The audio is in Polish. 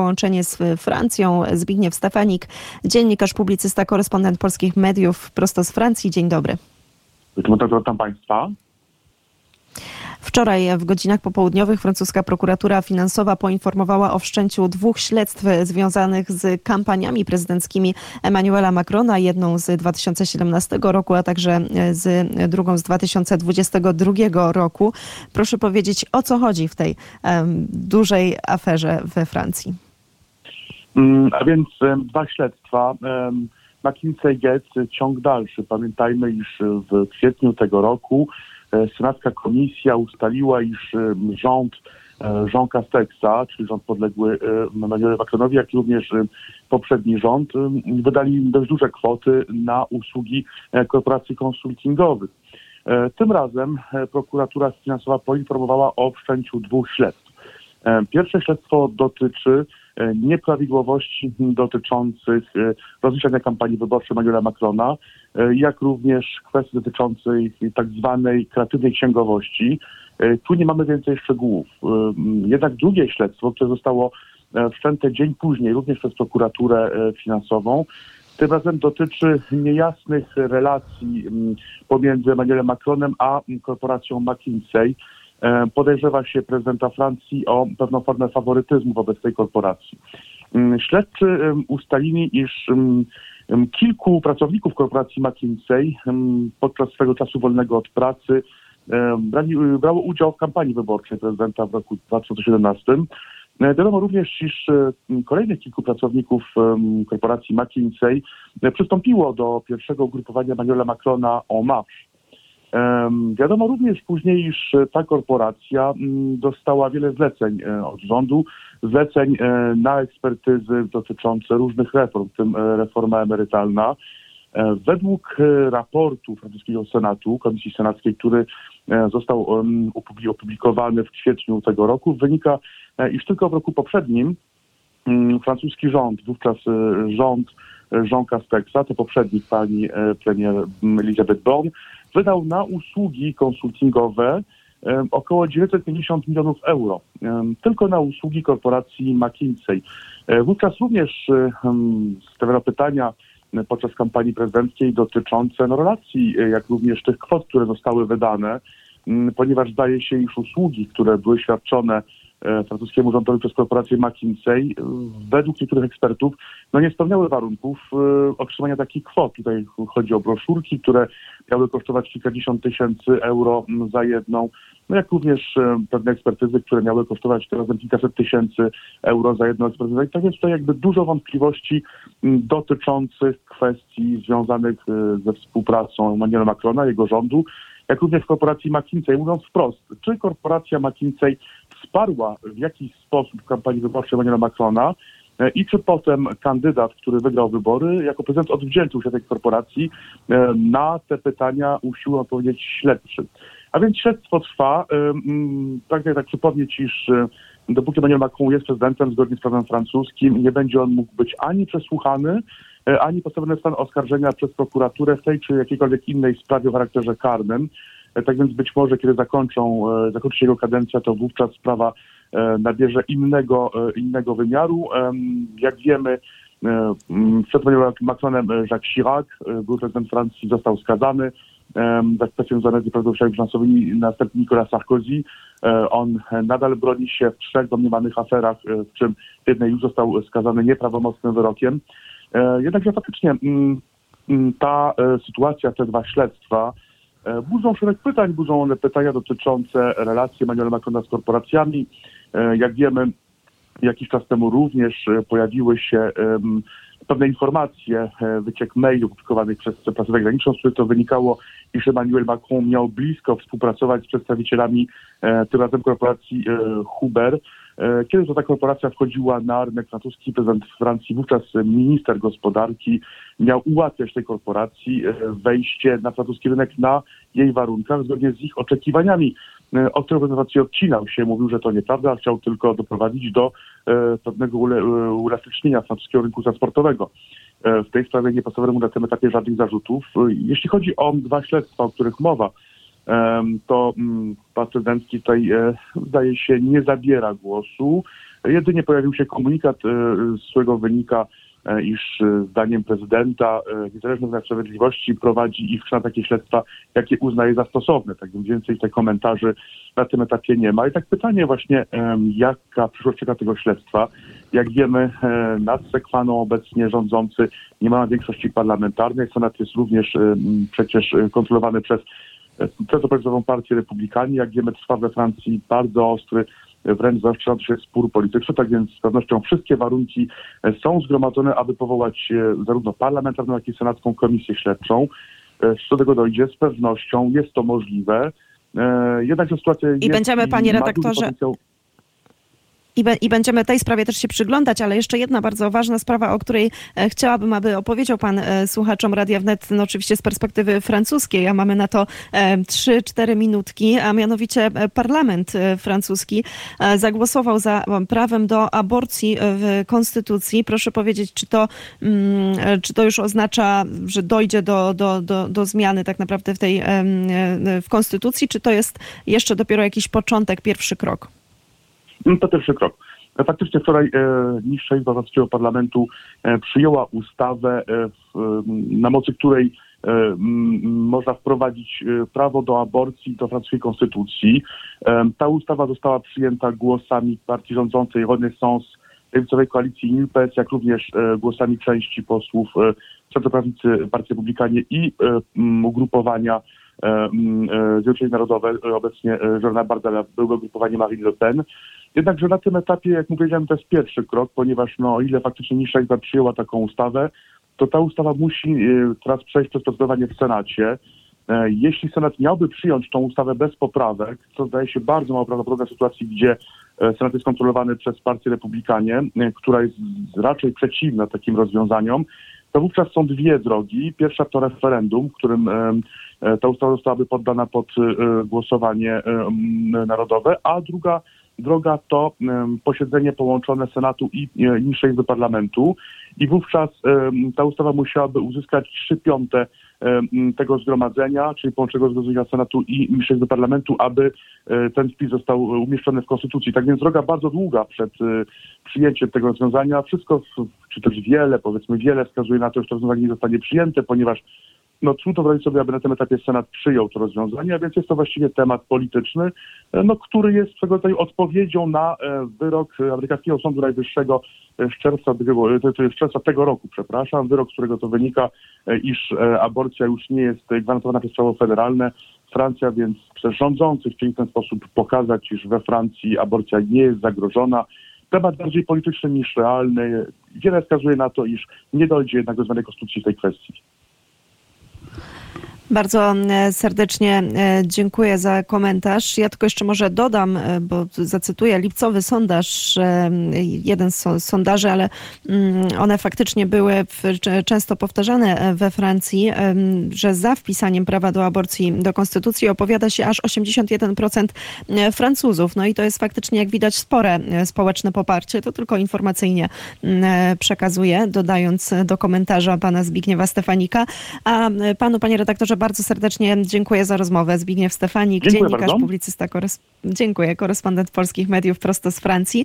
Połączenie z Francją. Zbigniew Stefanik, dziennikarz, publicysta, korespondent polskich mediów prosto z Francji. Dzień dobry. Witam Państwa. Wczoraj w godzinach popołudniowych francuska prokuratura finansowa poinformowała o wszczęciu dwóch śledztw związanych z kampaniami prezydenckimi Emmanuela Macrona, jedną z 2017 roku, a także z drugą z 2022 roku. Proszę powiedzieć, o co chodzi w tej um, dużej aferze we Francji? Mm, a więc dwa śledztwa. McKinsey Gates ciąg dalszy. Pamiętajmy, iż w kwietniu tego roku E, senacka komisja ustaliła, iż e, rząd e, Jean Castexa, czyli rząd podległy Emmanuel Macronowi, jak również poprzedni rząd, wydali dość duże kwoty na usługi korporacji konsultingowych. Tym razem prokuratura finansowa poinformowała o wszczęciu dwóch śledztw. Pierwsze śledztwo dotyczy nieprawidłowości dotyczących rozliczania kampanii wyborczej Emmanuela Macrona, E, jak również kwestii dotyczącej tak zwanej kreatywnej księgowości. E, tu nie mamy więcej szczegółów. E, jednak drugie śledztwo, które zostało wszczęte dzień później, również przez prokuraturę finansową, tym razem dotyczy niejasnych relacji pomiędzy Emmanuelem Macronem a korporacją McKinsey. Podejrzewa się prezydenta Francji o pewną formę faworytyzmu wobec tej korporacji. Śledczy ustalili, iż Kilku pracowników korporacji McKinsey podczas swego czasu wolnego od pracy brali, brało udział w kampanii wyborczej prezydenta w roku 2017. E, wiadomo również, iż kolejnych kilku pracowników korporacji McKinsey e, przystąpiło do pierwszego ugrupowania Manuela Macrona en marche. Wiadomo również później, iż ta korporacja mm, dostała wiele zleceń e, od rządu, zleceń e, na ekspertyzy dotyczące różnych reform, w tym e, reforma emerytalna. Według raportu francuskiego Senatu, Komisji Senackiej, który został opublikowany w kwietniu tego roku, wynika, iż tylko w roku poprzednim mm, francuski rząd, wówczas rząd Jean Castexa, to poprzednik pani premier Elizabeth Borne, wydał na usługi konsultingowe około 950 milionów euro. Tylko na usługi korporacji McKinsey. E, wówczas również stawiano pytania podczas kampanii prezydenckiej dotyczące no, relacji, e, jak również tych kwot, które zostały wydane, ponieważ zdaje się, iż usługi, które były świadczone francuskiemu rządowi przez korporację McKinsey, według niektórych ekspertów, no nie spełniały warunków e, otrzymania takich kwot. Tutaj chodzi o broszurki, które miały kosztować kilkadziesiąt tysięcy euro za jedną, no jak również e, pewne ekspertyzy, które miały kosztować razem kilkaset tysięcy euro za jedną ekspertyzę. I tak więc tutaj jakby dużo wątpliwości dotyczących kwestii związanych ze współpracą Emmanuela Macrona, jego rządu, jak również korporacji McKinsey. Mówiąc wprost, czy korporacja McKinsey wsparła w jakiś sposób kampanię wyborczą Emmanuela Macrona e, i czy potem kandydat, który wygrał wybory, jako prezydent odwdzięczył się tej korporacji, e, na te pytania usiłuje odpowiedzieć śledczy. A więc śledztwo trwa. Pragnę tak przypomnieć, iż dopóki Emmanuel Macron jest prezydentem, zgodnie z prawem francuskim, nie będzie on mógł być ani przesłuchany, e, ani postawiony w stan oskarżenia przez prokuraturę w tej czy jakiejkolwiek innej sprawie o charakterze karnym. E, tak więc być może, kiedy zakończą, e, zakończy się jego kadencja, to wówczas sprawa nabierze innego, innego wymiaru. Jak wiemy, przed Macronem Jacques Chirac, był prezydent Francji, został skazany za kwestie związane z nieprawidłowościami finansowymi następny Nicolas Sarkozy. E, on nadal broni się w trzech domniemanych aferach, e, w czym w jednej już został skazany nieprawomocnym wyrokiem. E, jednakże faktycznie mm, mm, ta sytuacja, te dwa śledztwa budzą szereg pytań, budzą one pytania dotyczące relacji Emmanuela Macrona z korporacjami. Jak wiemy, jakiś czas temu również pojawiły się pewne informacje, e, wyciek maili opublikowanych przez prasę zagraniczną, z których to wynikało, iż Emmanuel Macron miał blisko współpracować z przedstawicielami e, tym razem korporacji e, Huber. Kiedy to ta korporacja wchodziła na rynek francuski, prezydent Francji, wówczas minister gospodarki, miał ułatwiać tej korporacji wejście na francuski rynek na jej warunkach, zgodnie z ich oczekiwaniami. E, od którego prezentacji odcinał się, mówił, że to nieprawda, chciał tylko doprowadzić do e, pewnego e, uelastycznienia francuskiego rynku transportowego. W tej sprawie nie postawiono mu na tym etapie żadnych zarzutów. Jeśli chodzi o dwa śledztwa, o których mowa, to mm, pan prezydencki tutaj zdaje się nie zabiera głosu. Jedynie pojawił się komunikat, z którego wynika, iż zdaniem prezydenta Niezależny Wymiar Sprawiedliwości prowadzi i wszczyna takie śledztwa, jakie uznaje za stosowne. Tak więc więcej tych komentarzy na tym etapie nie ma. I tak pytanie właśnie, jaka przyszłość czeka tego śledztwa. Jak wiemy, nad Sekwaną obecnie rządzący nie ma większości parlamentarnej. Senat jest również przecież kontrolowany przez centroprawiczową partię Republikanie. Jak wiemy, trwa we Francji bardzo ostry, wręcz zaostrzający się spór polityczny, tak więc z pewnością wszystkie warunki są zgromadzone, aby powołać zarówno parlamentarną, jak i senacką komisję śledczą. Co do tego dojdzie, z pewnością jest to możliwe. Jednak sytuacja I jest, będziemy, panie redaktorze, i, be, I, będziemy tej sprawie też się przyglądać, ale jeszcze jedna bardzo ważna sprawa, o której e, chciałabym, aby opowiedział pan e, słuchaczom Radia Wnet, no oczywiście z perspektywy francuskiej, a mamy na to e, 3-4 minutki, a mianowicie e, parlament e, francuski e, zagłosował za prawem do aborcji w konstytucji. Proszę powiedzieć, czy to, mm, czy to już oznacza, że dojdzie do, do, do, do zmiany tak naprawdę w tej w konstytucji, czy to jest jeszcze dopiero jakiś początek, pierwszy krok? No to pierwszy krok. Faktycznie wczoraj e, niższa izba Parlamentu e, przyjęła ustawę, e, w, na mocy której e, można wprowadzić e, prawo do aborcji do francuskiej konstytucji. E, ta ustawa została przyjęta głosami partii rządzącej Renaissance, lewicowej koalicji NILPES, jak również głosami części posłów centroprawicy Partii Republikanie i ugrupowania Zjednoczenie Narodowe, obecnie Żona Bardella, byłego ugrupowanie Marine Le Pen. Jednakże na tym etapie, jak powiedziałem, to jest pierwszy krok, ponieważ no, o ile faktycznie niższa izba przyjęła taką ustawę, to ta ustawa musi e, teraz przejść przez procedowanie w Senacie. E, jeśli Senat miałby przyjąć tą ustawę bez poprawek, co zdaje się bardzo mało prawdopodobne w sytuacji, gdzie e, Senat jest kontrolowany przez partię Republikanie, która jest raczej przeciwna takim rozwiązaniom, to wówczas są dwie drogi. Pierwsza to referendum, w którym ta ustawa zostałaby poddana pod głosowanie narodowe, a druga droga to posiedzenie połączone Senatu i e, niższej Izby Parlamentu i wówczas ta ustawa musiałaby uzyskać 3 piąte tego zgromadzenia, czyli połączonego zgromadzenia Senatu i niższej Izby Parlamentu, aby e, ten wpis został umieszczony w Konstytucji. Tak więc droga bardzo długa przed e, przyjęciem tego rozwiązania. Wszystko, czy też wiele, powiedzmy wiele wskazuje na to, że to rozwiązanie nie zostanie przyjęte, ponieważ no trudno wyobrazić sobie, aby na tym etapie Senat przyjął to rozwiązanie, a więc jest to właściwie temat polityczny, e, no, który jest swego rodzaju odpowiedzią na e, wyrok amerykańskiego Sądu Najwyższego z czerwca, z czerwca tego roku, przepraszam, wyrok, z którego to wynika, e, iż aborcja już nie jest gwarantowana przez prawo federalne. Francja więc przez rządzących chcieli w ten sposób pokazać, iż we Francji aborcja nie jest zagrożona. Temat bardziej polityczny niż realny. Wiele wskazuje na to, iż nie dojdzie jednak do zmiany konstytucji w tej kwestii. Bardzo e, serdecznie e, dziękuję za komentarz. Ja tylko jeszcze może dodam, e, bo zacytuję lipcowy sondaż, jeden z sondaży, ale mm, one faktycznie były często powtarzane we Francji, że za wpisaniem prawa do aborcji do konstytucji opowiada się aż 81% Francuzów. No i to jest faktycznie, jak widać, spore społeczne poparcie. To tylko informacyjnie przekazuję, dodając do komentarza pana Zbigniewa Stefanika. A panu, panie redaktorze, bardzo serdecznie dziękuję za rozmowę. Zbigniew Stefanik, dziękuję dziennikarz, bardzo. publicysta, korys- dziękuję, korespondent polskich mediów prosto z Francji.